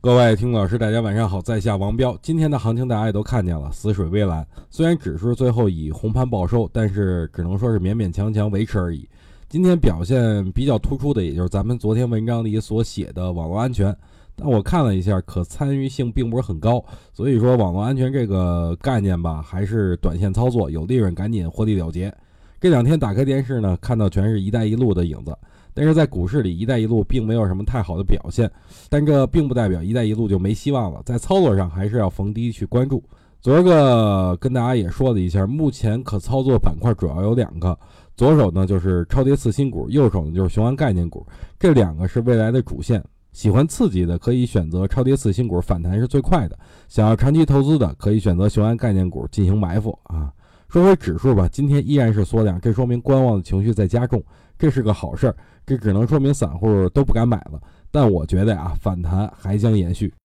各位听老师，大家晚上好，在下王彪。今天的行情大家也都看见了，死水微澜。虽然指数最后以红盘报收，但是只能说是勉勉强强维持而已。今天表现比较突出的，也就是咱们昨天文章里所写的网络安全。但我看了一下，可参与性并不是很高，所以说网络安全这个概念吧，还是短线操作，有利润赶紧获利了结。这两天打开电视呢，看到全是一带一路的影子。但是在股市里，一带一路并没有什么太好的表现，但这并不代表一带一路就没希望了。在操作上，还是要逢低去关注。昨儿个跟大家也说了一下，目前可操作板块主要有两个，左手呢就是超跌次新股，右手呢就是雄安概念股，这两个是未来的主线。喜欢刺激的可以选择超跌次新股，反弹是最快的。想要长期投资的可以选择雄安概念股进行埋伏啊。说回指数吧，今天依然是缩量，这说明观望的情绪在加重，这是个好事儿。这只能说明散户都不敢买了，但我觉得啊，反弹还将延续。